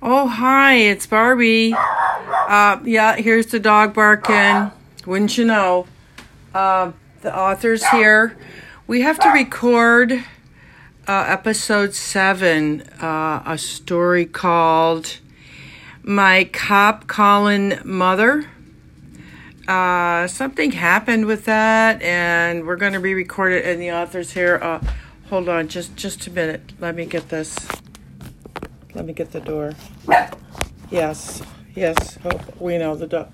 Oh, hi, it's Barbie. Uh, yeah, here's the dog barking. Wouldn't you know? Uh, the author's here. We have to record uh, episode seven, uh, a story called My Cop Calling Mother. Uh, something happened with that, and we're going to be record it, and the author's here. Uh, hold on, just, just a minute. Let me get this. Let me get the door. Yes, yes. Hope we know the do-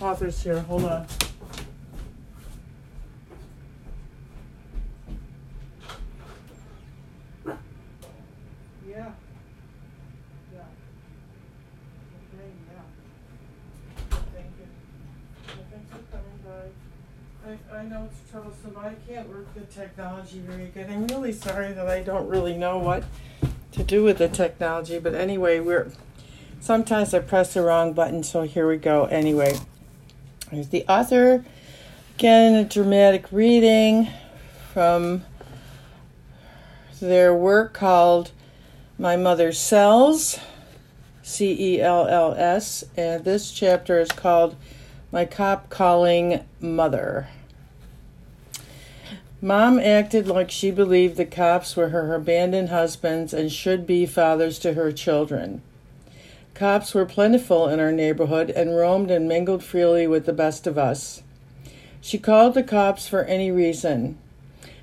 author's here. Hold on. Yeah. Yeah. Okay, yeah. Thank you. Well, thanks for coming by. I, I know it's troublesome. I can't work the technology very good. I'm really sorry that I don't really know what to do with the technology, but anyway, we're sometimes I press the wrong button, so here we go. Anyway, here's the author. Again, a dramatic reading from their work called My Mother's Cells, C E L L S, and this chapter is called My Cop Calling Mother. Mom acted like she believed the cops were her abandoned husbands and should be fathers to her children. Cops were plentiful in our neighborhood and roamed and mingled freely with the best of us. She called the cops for any reason.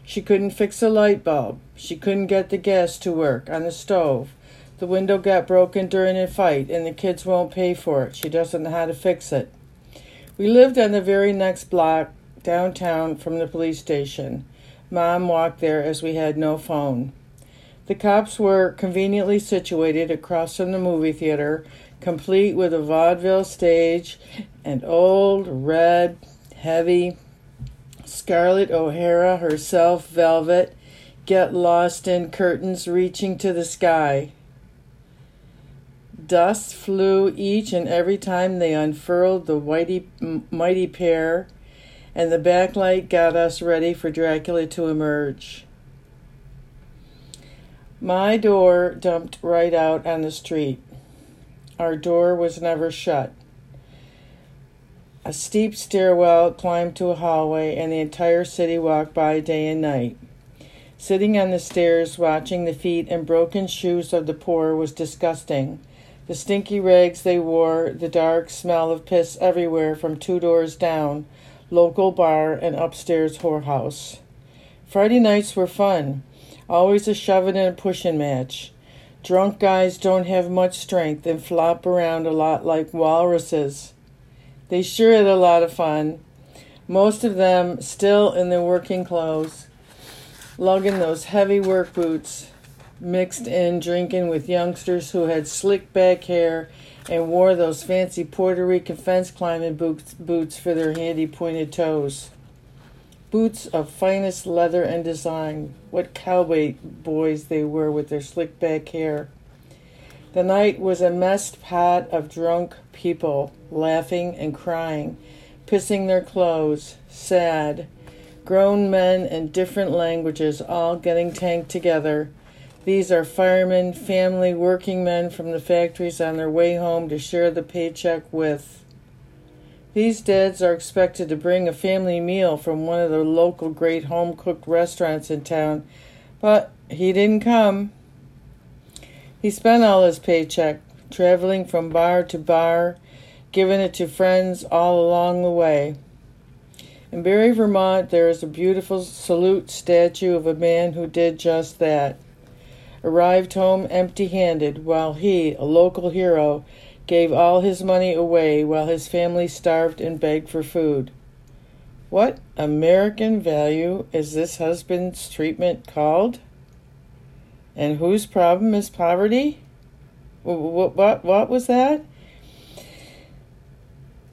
She couldn't fix a light bulb. She couldn't get the gas to work on the stove. The window got broken during a fight and the kids won't pay for it. She doesn't know how to fix it. We lived on the very next block downtown from the police station. Mom walked there as we had no phone. The cops were conveniently situated across from the movie theater, complete with a vaudeville stage and old, red, heavy Scarlett O'Hara herself velvet get lost in curtains reaching to the sky. Dust flew each and every time they unfurled the whitey, mighty pair and the backlight got us ready for Dracula to emerge. My door dumped right out on the street. Our door was never shut. A steep stairwell climbed to a hallway, and the entire city walked by day and night. Sitting on the stairs, watching the feet and broken shoes of the poor was disgusting. The stinky rags they wore, the dark smell of piss everywhere from two doors down, local bar, and upstairs whorehouse. Friday nights were fun, always a shoving and a pushing match. Drunk guys don't have much strength and flop around a lot like walruses. They sure had a lot of fun. Most of them still in their working clothes, lugging those heavy work boots, mixed in drinking with youngsters who had slick back hair and wore those fancy Puerto Rican fence climbing boots, boots for their handy pointed toes. Boots of finest leather and design. What cowboy boys they were with their slick back hair. The night was a messed pot of drunk people, laughing and crying, pissing their clothes, sad. Grown men in different languages all getting tanked together these are firemen, family, working men from the factories on their way home to share the paycheck with. These dads are expected to bring a family meal from one of the local great home cooked restaurants in town, but he didn't come. He spent all his paycheck traveling from bar to bar, giving it to friends all along the way. In Barre, Vermont, there is a beautiful salute statue of a man who did just that arrived home empty handed, while he, a local hero, gave all his money away while his family starved and begged for food. What American value is this husband's treatment called? And whose problem is poverty? What, what, what was that?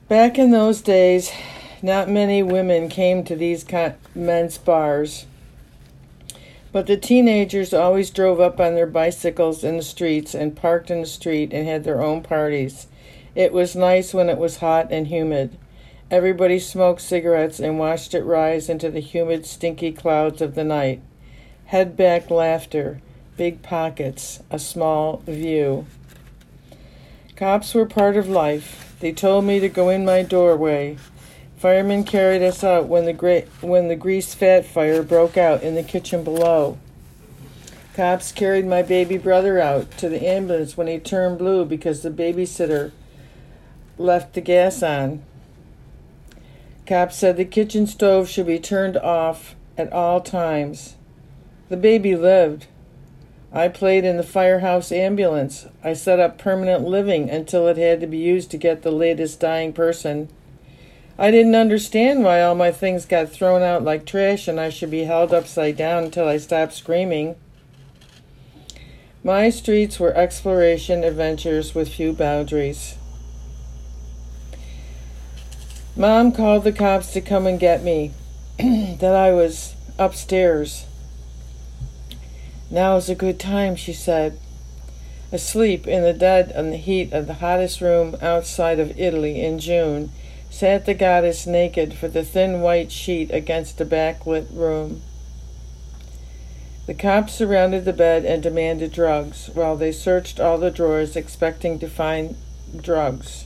Back in those days, not many women came to these men's bars. But the teenagers always drove up on their bicycles in the streets and parked in the street and had their own parties. It was nice when it was hot and humid. Everybody smoked cigarettes and watched it rise into the humid, stinky clouds of the night. Head back laughter, big pockets, a small view. Cops were part of life. They told me to go in my doorway. Firemen carried us out when the great when the grease fat fire broke out in the kitchen below. Cops carried my baby brother out to the ambulance when he turned blue because the babysitter left the gas on. Cops said the kitchen stove should be turned off at all times. The baby lived. I played in the firehouse ambulance. I set up permanent living until it had to be used to get the latest dying person. I didn't understand why all my things got thrown out like trash and I should be held upside down until I stopped screaming. My streets were exploration adventures with few boundaries. Mom called the cops to come and get me, that I was upstairs. Now is a good time, she said. Asleep in the dead and the heat of the hottest room outside of Italy in June, sat the goddess naked for the thin white sheet against the backlit room. The cops surrounded the bed and demanded drugs, while they searched all the drawers expecting to find drugs.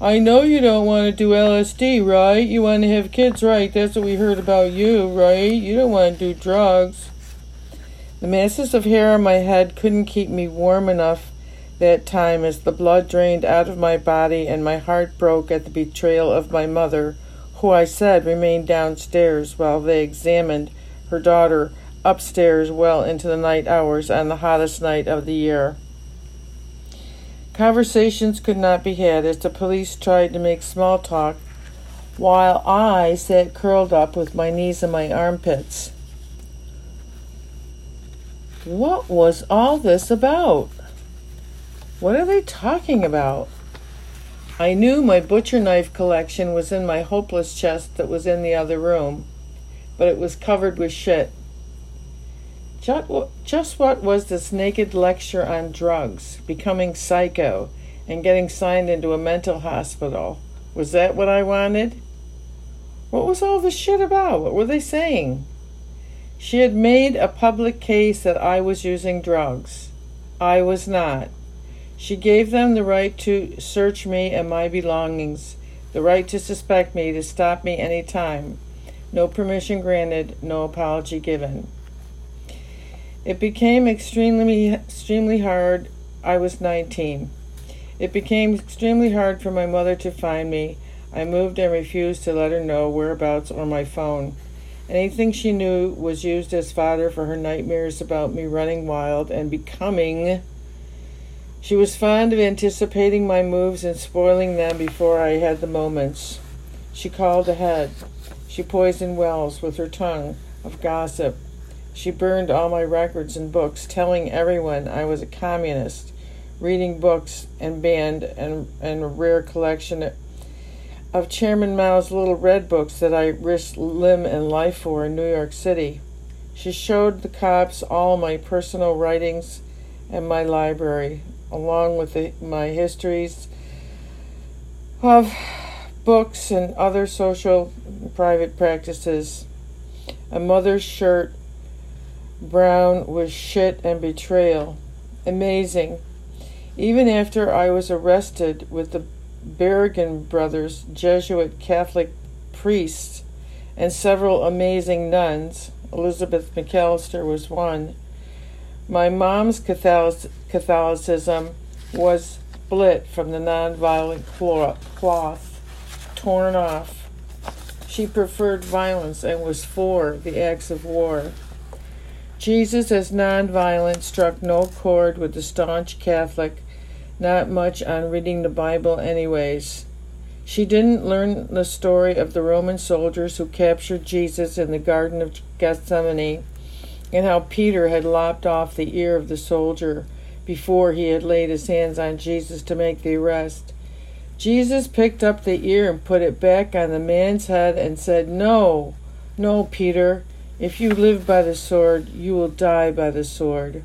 I know you don't want to do LSD, right? You want to have kids, right? That's what we heard about you, right? You don't want to do drugs. The masses of hair on my head couldn't keep me warm enough that time as the blood drained out of my body and my heart broke at the betrayal of my mother, who I said remained downstairs while they examined her daughter upstairs well into the night hours on the hottest night of the year. Conversations could not be had as the police tried to make small talk while I sat curled up with my knees in my armpits. What was all this about? What are they talking about? I knew my butcher knife collection was in my hopeless chest that was in the other room, but it was covered with shit. Just what was this naked lecture on drugs, becoming psycho, and getting signed into a mental hospital? Was that what I wanted? What was all this shit about? What were they saying? She had made a public case that I was using drugs. I was not. She gave them the right to search me and my belongings, the right to suspect me, to stop me any time. No permission granted, no apology given. It became extremely extremely hard. I was 19. It became extremely hard for my mother to find me. I moved and refused to let her know whereabouts or my phone. Anything she knew was used as fodder for her nightmares about me running wild and becoming. She was fond of anticipating my moves and spoiling them before I had the moments. She called ahead. She poisoned wells with her tongue of gossip. She burned all my records and books, telling everyone I was a communist, reading books and banned and, and a rare collection of Chairman Mao's little red books that I risked limb and life for in New York City. She showed the cops all my personal writings and my library, along with the, my histories of books and other social and private practices. A mother's shirt, brown with shit and betrayal. Amazing. Even after I was arrested with the Berrigan brothers, Jesuit Catholic priests, and several amazing nuns. Elizabeth McAlister was one. My mom's Catholicism was split from the nonviolent cloth, torn off. She preferred violence and was for the acts of war. Jesus, as nonviolent, struck no chord with the staunch Catholic not much on reading the Bible, anyways. She didn't learn the story of the Roman soldiers who captured Jesus in the Garden of Gethsemane and how Peter had lopped off the ear of the soldier before he had laid his hands on Jesus to make the arrest. Jesus picked up the ear and put it back on the man's head and said, No, no, Peter, if you live by the sword, you will die by the sword.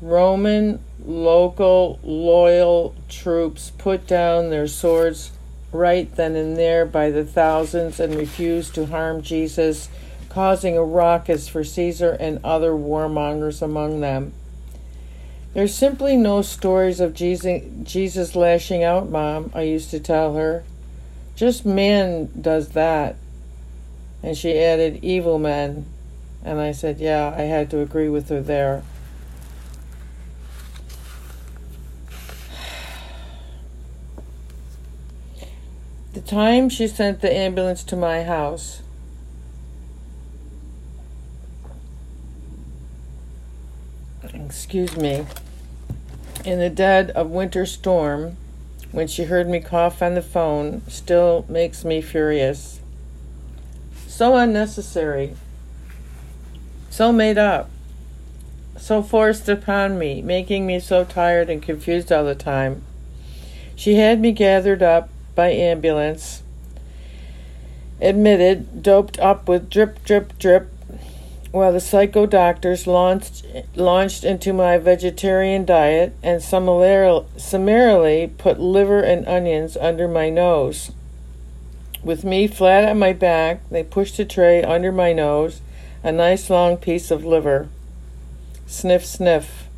Roman local loyal troops put down their swords right then and there by the thousands and refused to harm Jesus, causing a ruckus for Caesar and other warmongers among them. There's simply no stories of Jesus, Jesus lashing out, Mom, I used to tell her. Just man does that. And she added, evil men. And I said, yeah, I had to agree with her there. The time she sent the ambulance to my house, excuse me, in the dead of winter storm, when she heard me cough on the phone, still makes me furious. So unnecessary, so made up, so forced upon me, making me so tired and confused all the time. She had me gathered up by ambulance, admitted, doped up with drip, drip, drip, while the psycho doctors launched, launched into my vegetarian diet and summarily put liver and onions under my nose. With me flat on my back, they pushed a tray under my nose, a nice long piece of liver. Sniff, sniff.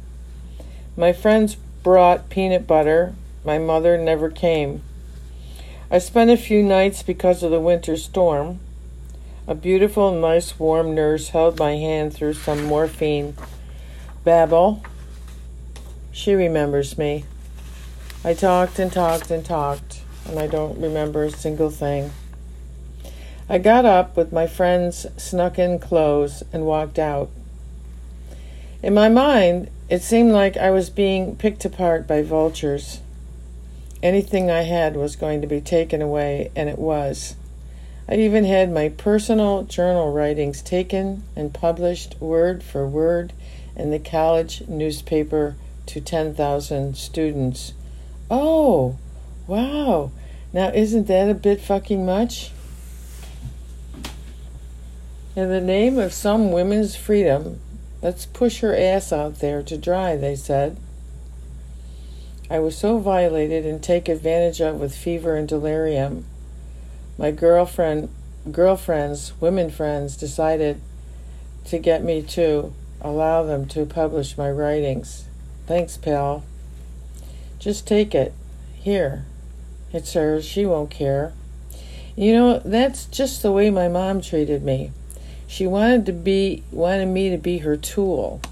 My friends brought peanut butter. My mother never came. I spent a few nights because of the winter storm. A beautiful, nice, warm nurse held my hand through some morphine babble. She remembers me. I talked and talked and talked, and I don't remember a single thing. I got up with my friend's snuck in clothes and walked out. In my mind, it seemed like I was being picked apart by vultures. Anything I had was going to be taken away, and it was. I even had my personal journal writings taken and published word for word in the college newspaper to 10,000 students. Oh, wow. Now, isn't that a bit fucking much? In the name of some women's freedom, let's push her ass out there to dry, they said. I was so violated and taken advantage of with fever and delirium. My girlfriend, girlfriends, women friends decided to get me to allow them to publish my writings. Thanks, pal. Just take it. Here. It's hers. She won't care. You know, that's just the way my mom treated me. She wanted to be wanted me to be her tool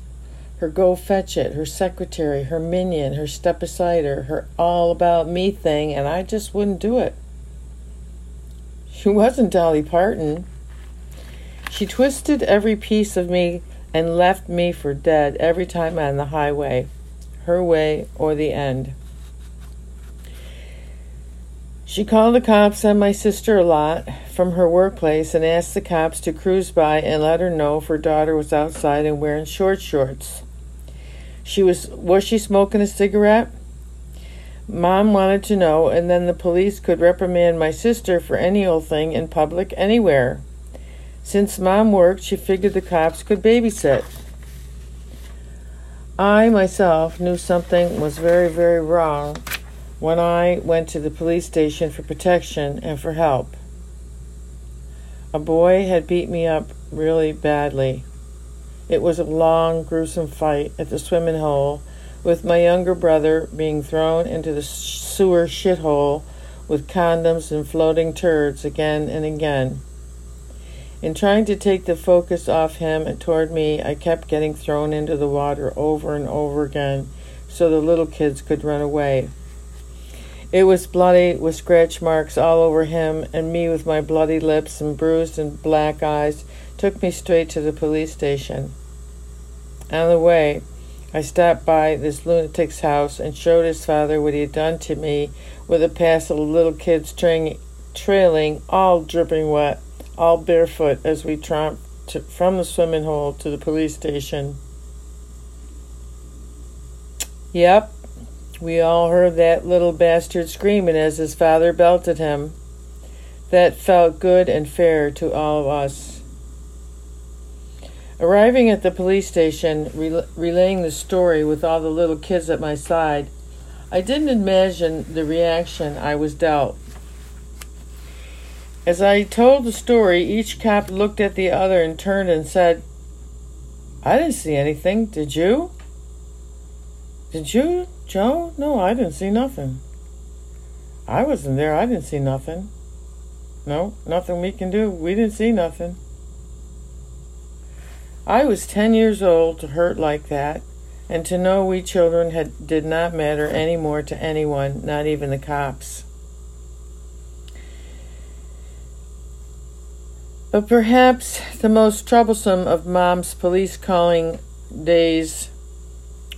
her go fetch it, her secretary, her minion, her step aside her, her all about me thing, and I just wouldn't do it. She wasn't Dolly Parton. She twisted every piece of me and left me for dead every time on the highway, her way or the end. She called the cops on my sister a lot from her workplace and asked the cops to cruise by and let her know if her daughter was outside and wearing short shorts. She was was she smoking a cigarette? Mom wanted to know, and then the police could reprimand my sister for any old thing in public anywhere. Since mom worked, she figured the cops could babysit. I myself knew something was very, very wrong when I went to the police station for protection and for help. A boy had beat me up really badly. It was a long, gruesome fight at the swimming hole, with my younger brother being thrown into the sewer shithole with condoms and floating turds again and again. In trying to take the focus off him and toward me, I kept getting thrown into the water over and over again so the little kids could run away. It was bloody with scratch marks all over him, and me with my bloody lips and bruised and black eyes took me straight to the police station. On the way, I stopped by this lunatic's house and showed his father what he had done to me with a pass of little kids tra- trailing, all dripping wet, all barefoot as we tromped to, from the swimming hole to the police station. Yep, we all heard that little bastard screaming as his father belted him. That felt good and fair to all of us. Arriving at the police station, rel- relaying the story with all the little kids at my side, I didn't imagine the reaction I was dealt. As I told the story, each cop looked at the other and turned and said, I didn't see anything, did you? Did you, Joe? No, I didn't see nothing. I wasn't there. I didn't see nothing. No, nothing we can do. We didn't see nothing. I was ten years old to hurt like that, and to know we children had did not matter any more to anyone, not even the cops. But perhaps the most troublesome of Mom's police calling days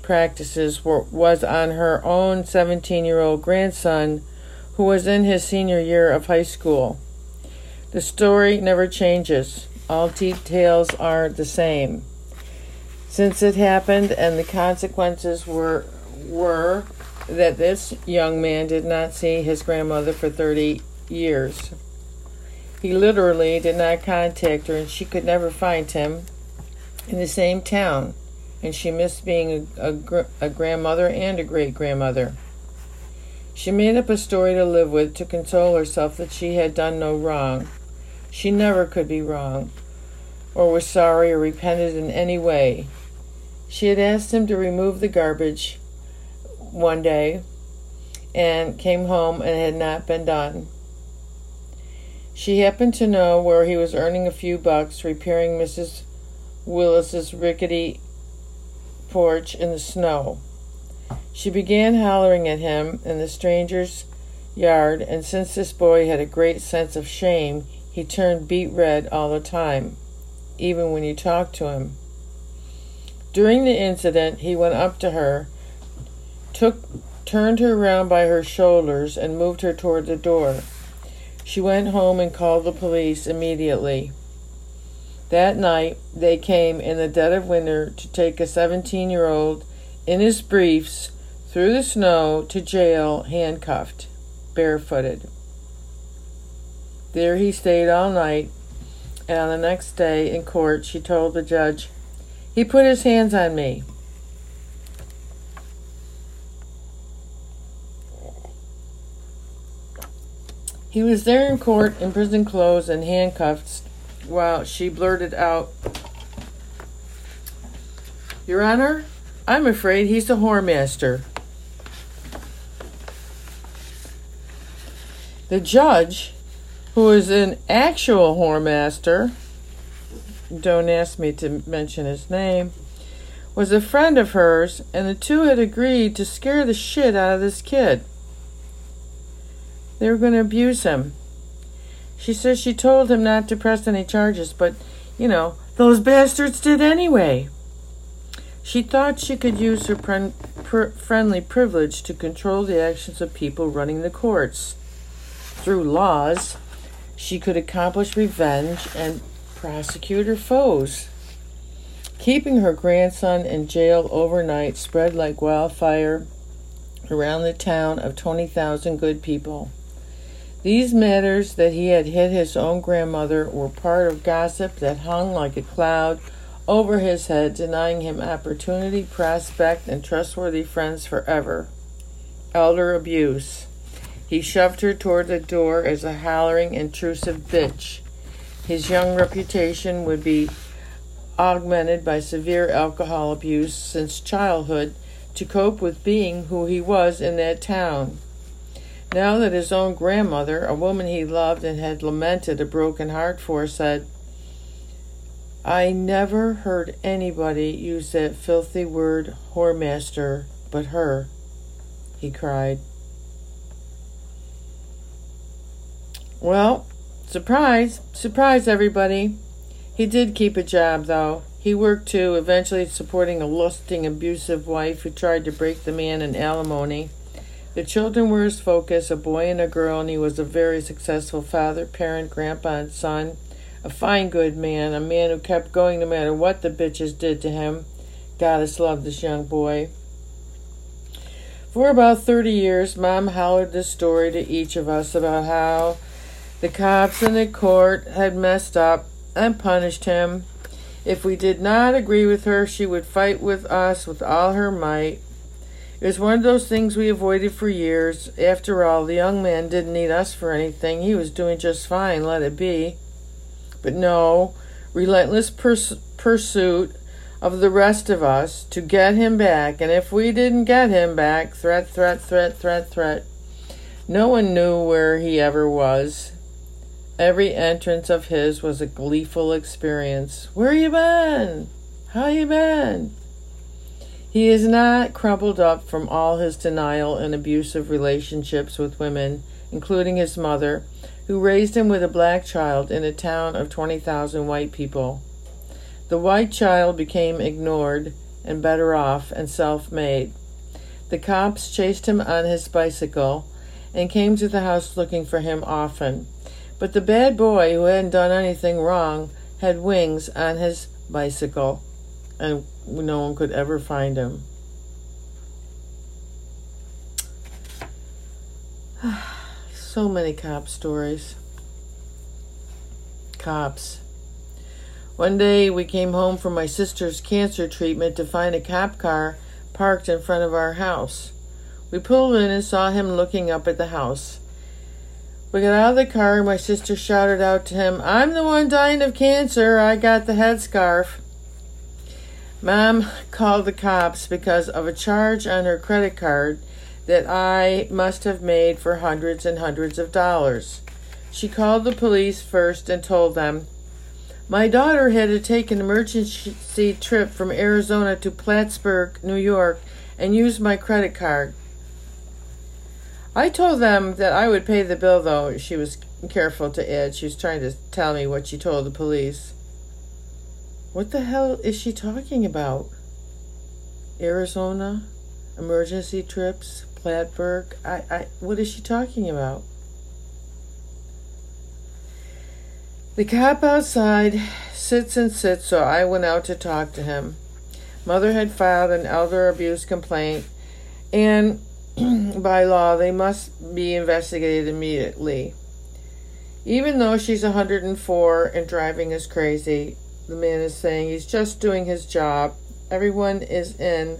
practices were, was on her own 17 year old grandson who was in his senior year of high school. The story never changes, all details are the same. Since it happened and the consequences were, were that this young man did not see his grandmother for 30 years. He literally did not contact her, and she could never find him in the same town. And she missed being a, a, a grandmother and a great grandmother. She made up a story to live with to console herself that she had done no wrong. She never could be wrong, or was sorry or repented in any way. She had asked him to remove the garbage one day and came home and it had not been done. She happened to know where he was earning a few bucks repairing Mrs. Willis's rickety porch in the snow. She began hollering at him in the stranger's yard, and since this boy had a great sense of shame, he turned beet red all the time, even when you talked to him. During the incident, he went up to her, took turned her round by her shoulders, and moved her toward the door. She went home and called the police immediately. That night, they came in the dead of winter to take a 17 year old in his briefs through the snow to jail, handcuffed, barefooted. There he stayed all night, and on the next day in court, she told the judge, He put his hands on me. He was there in court in prison clothes and handcuffs while she blurted out, Your Honor, I'm afraid he's a whoremaster. The judge, who is an actual whoremaster, don't ask me to mention his name, was a friend of hers, and the two had agreed to scare the shit out of this kid. They were going to abuse him. She says she told him not to press any charges, but, you know, those bastards did anyway. She thought she could use her pr- pr- friendly privilege to control the actions of people running the courts. Through laws, she could accomplish revenge and prosecute her foes. Keeping her grandson in jail overnight spread like wildfire around the town of 20,000 good people. These matters that he had hit his own grandmother were part of gossip that hung like a cloud over his head, denying him opportunity, prospect, and trustworthy friends forever. Elder abuse. He shoved her toward the door as a hollering, intrusive bitch. His young reputation would be augmented by severe alcohol abuse since childhood to cope with being who he was in that town. Now that his own grandmother, a woman he loved and had lamented a broken heart for, said, I never heard anybody use that filthy word whoremaster but her, he cried. Well, surprise, surprise everybody. He did keep a job though. He worked too, eventually supporting a lusting, abusive wife who tried to break the man in alimony. The children were his focus, a boy and a girl, and he was a very successful father, parent, grandpa, and son. A fine, good man, a man who kept going no matter what the bitches did to him. Goddess loved this young boy. For about 30 years, Mom hollered this story to each of us about how the cops and the court had messed up and punished him. If we did not agree with her, she would fight with us with all her might. It was one of those things we avoided for years. After all, the young man didn't need us for anything. He was doing just fine, let it be. But no, relentless pers- pursuit of the rest of us to get him back, and if we didn't get him back, threat, threat, threat, threat, threat. No one knew where he ever was. Every entrance of his was a gleeful experience. Where you been? How you been? He is not crumpled up from all his denial and abusive relationships with women, including his mother, who raised him with a black child in a town of 20,000 white people. The white child became ignored and better off and self made. The cops chased him on his bicycle and came to the house looking for him often. But the bad boy, who hadn't done anything wrong, had wings on his bicycle, and no one could ever find him. so many cop stories. Cops. One day we came home from my sister's cancer treatment to find a cop car parked in front of our house. We pulled in and saw him looking up at the house. We got out of the car and my sister shouted out to him, I'm the one dying of cancer. I got the headscarf. Mom called the cops because of a charge on her credit card that I must have made for hundreds and hundreds of dollars. She called the police first and told them, My daughter had to take an emergency trip from Arizona to Plattsburgh, New York, and used my credit card. I told them that I would pay the bill, though she was careful to add. She was trying to tell me what she told the police. What the hell is she talking about? Arizona? Emergency trips? Plattsburgh? I, I, what is she talking about? The cop outside sits and sits, so I went out to talk to him. Mother had filed an elder abuse complaint, and by law, they must be investigated immediately. Even though she's 104 and driving is crazy, the man is saying he's just doing his job. Everyone is in.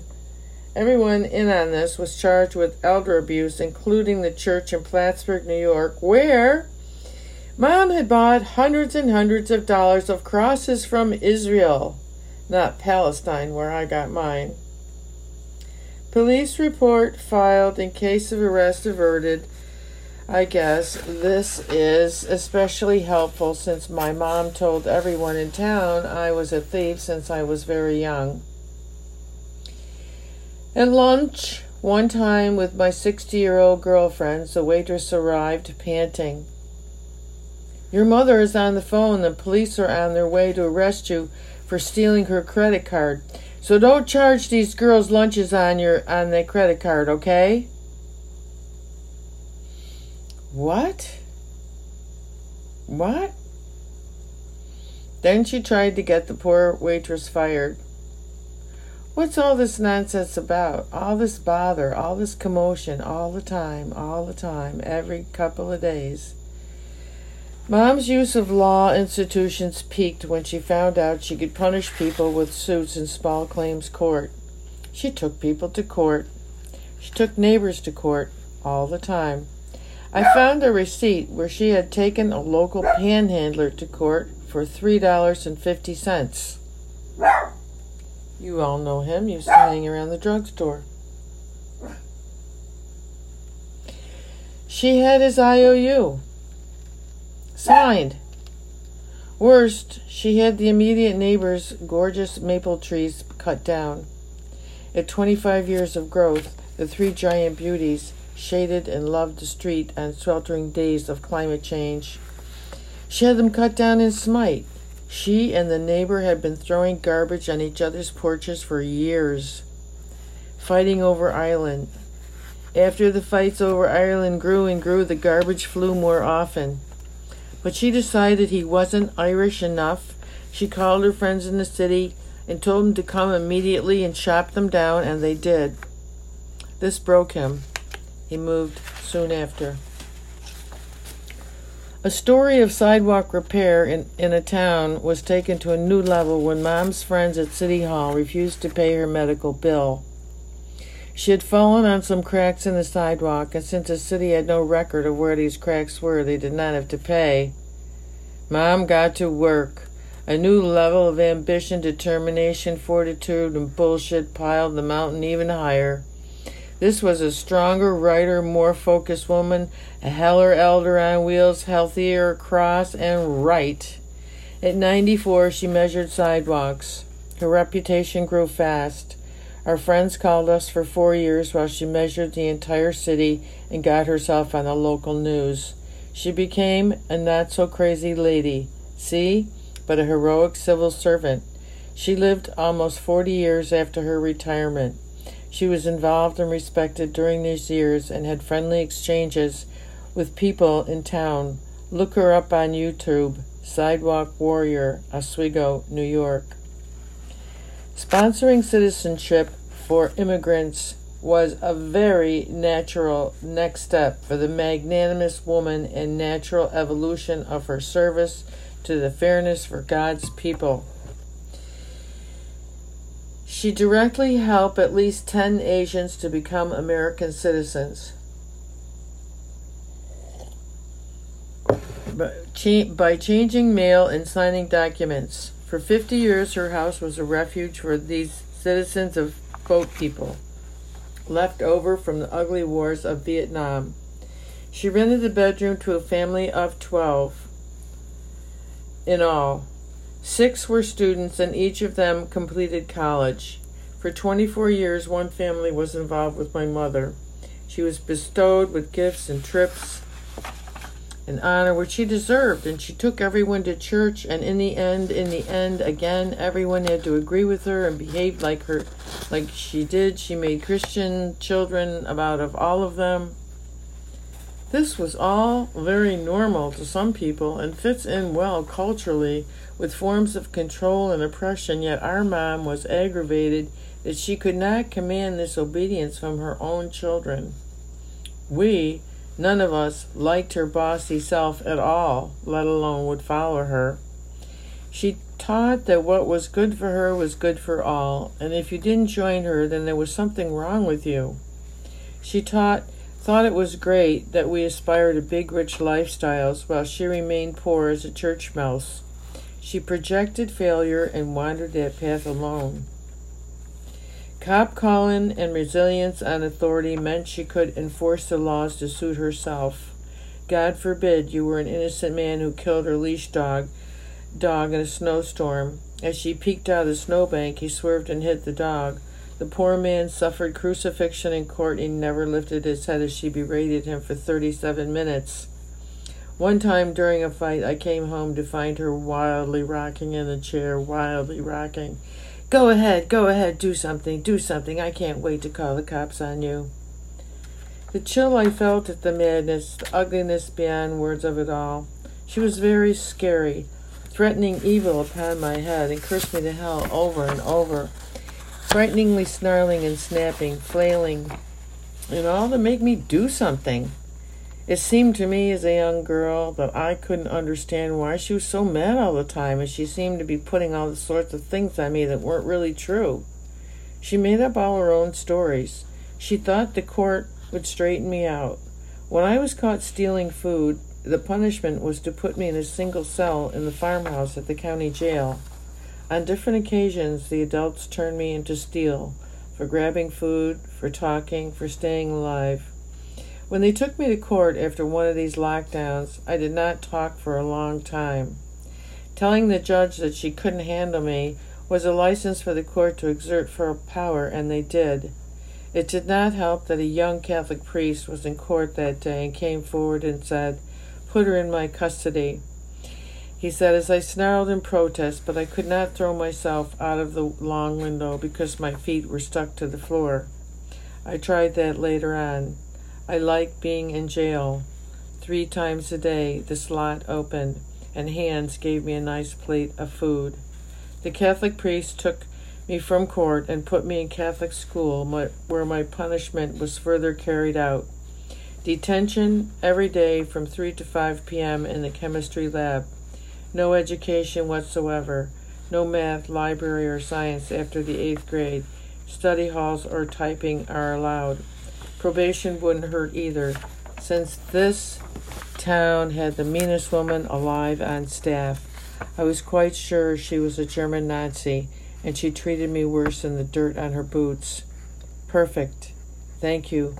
Everyone in on this was charged with elder abuse, including the church in Plattsburgh, New York, where Mom had bought hundreds and hundreds of dollars of crosses from Israel, not Palestine, where I got mine. Police report filed in case of arrest averted. I guess this is especially helpful since my mom told everyone in town I was a thief since I was very young. At lunch, one time with my 60 year old girlfriends, the waitress arrived panting. Your mother is on the phone. The police are on their way to arrest you for stealing her credit card. So don't charge these girls lunches on your on their credit card, okay? What? What? Then she tried to get the poor waitress fired. What's all this nonsense about? All this bother, all this commotion, all the time, all the time, every couple of days. Mom's use of law institutions peaked when she found out she could punish people with suits in small claims court. She took people to court. She took neighbors to court all the time. I found a receipt where she had taken a local panhandler to court for $3.50. You all know him. He was hanging around the drugstore. She had his IOU. Signed. Worst, she had the immediate neighbor's gorgeous maple trees cut down. At 25 years of growth, the three giant beauties shaded and loved the street on sweltering days of climate change. She had them cut down in Smite. She and the neighbor had been throwing garbage on each other's porches for years, fighting over Ireland. After the fights over Ireland grew and grew, the garbage flew more often. But she decided he wasn't Irish enough. She called her friends in the city and told them to come immediately and chop them down, and they did. This broke him. He moved soon after. A story of sidewalk repair in, in a town was taken to a new level when Mom's friends at City Hall refused to pay her medical bill. She had fallen on some cracks in the sidewalk, and since the city had no record of where these cracks were, they did not have to pay. Mom got to work. A new level of ambition, determination, fortitude, and bullshit piled the mountain even higher. This was a stronger, righter, more focused woman, a heller elder on wheels, healthier, cross, and right. At 94, she measured sidewalks. Her reputation grew fast. Our friends called us for four years while she measured the entire city and got herself on the local news. She became a not so crazy lady. See? but a heroic civil servant. She lived almost 40 years after her retirement. She was involved and respected during these years and had friendly exchanges with people in town. Look her up on YouTube, Sidewalk Warrior, Oswego, New York. Sponsoring citizenship for immigrants was a very natural next step for the magnanimous woman and natural evolution of her service to the fairness for God's people. She directly helped at least 10 Asians to become American citizens. By changing mail and signing documents. For 50 years, her house was a refuge for these citizens of boat people, left over from the ugly wars of Vietnam. She rented the bedroom to a family of 12 in all. Six were students, and each of them completed college. For 24 years, one family was involved with my mother. She was bestowed with gifts and trips and honor which she deserved, and she took everyone to church. And in the end, in the end, again, everyone had to agree with her and behave like her, like she did. She made Christian children about of all of them. This was all very normal to some people and fits in well culturally with forms of control and oppression, yet our mom was aggravated that she could not command this obedience from her own children. We, none of us, liked her bossy self at all, let alone would follow her. She taught that what was good for her was good for all, and if you didn't join her, then there was something wrong with you. She taught thought it was great that we aspired to big, rich lifestyles while she remained poor as a church mouse. She projected failure and wandered that path alone. Cop calling and resilience on authority meant she could enforce the laws to suit herself. God forbid you were an innocent man who killed her leash dog dog in a snowstorm. As she peeked out of the snowbank, he swerved and hit the dog. The poor man suffered crucifixion in court and never lifted his head as she berated him for 37 minutes. One time during a fight, I came home to find her wildly rocking in the chair, wildly rocking. Go ahead, go ahead, do something, do something. I can't wait to call the cops on you. The chill I felt at the madness, the ugliness beyond words of it all. She was very scary, threatening evil upon my head, and cursed me to hell over and over frighteningly snarling and snapping, flailing, and all to make me do something. It seemed to me as a young girl that I couldn't understand why she was so mad all the time, and she seemed to be putting all the sorts of things on me that weren't really true. She made up all her own stories. She thought the court would straighten me out. When I was caught stealing food, the punishment was to put me in a single cell in the farmhouse at the county jail. On different occasions, the adults turned me into steel for grabbing food, for talking, for staying alive. When they took me to court after one of these lockdowns, I did not talk for a long time. Telling the judge that she couldn't handle me was a license for the court to exert for power, and they did. It did not help that a young Catholic priest was in court that day and came forward and said, Put her in my custody. He said as I snarled in protest, but I could not throw myself out of the long window because my feet were stuck to the floor. I tried that later on. I liked being in jail. Three times a day the slot opened, and hands gave me a nice plate of food. The Catholic priest took me from court and put me in Catholic school where my punishment was further carried out. Detention every day from 3 to 5 p.m. in the chemistry lab no education whatsoever, no math, library, or science after the eighth grade. Study halls or typing are allowed. Probation wouldn't hurt either, since this town had the meanest woman alive on staff. I was quite sure she was a German Nazi, and she treated me worse than the dirt on her boots. Perfect. Thank you.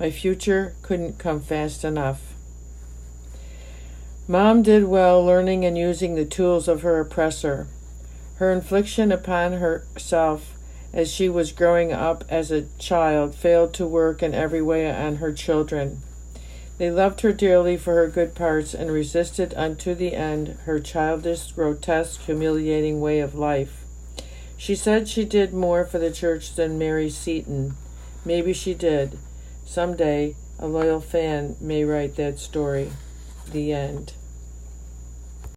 My future couldn't come fast enough. Mom did well learning and using the tools of her oppressor. Her infliction upon herself as she was growing up as a child failed to work in every way on her children. They loved her dearly for her good parts and resisted unto the end her childish, grotesque, humiliating way of life. She said she did more for the church than Mary Seton. Maybe she did. Someday, a loyal fan may write that story. The end.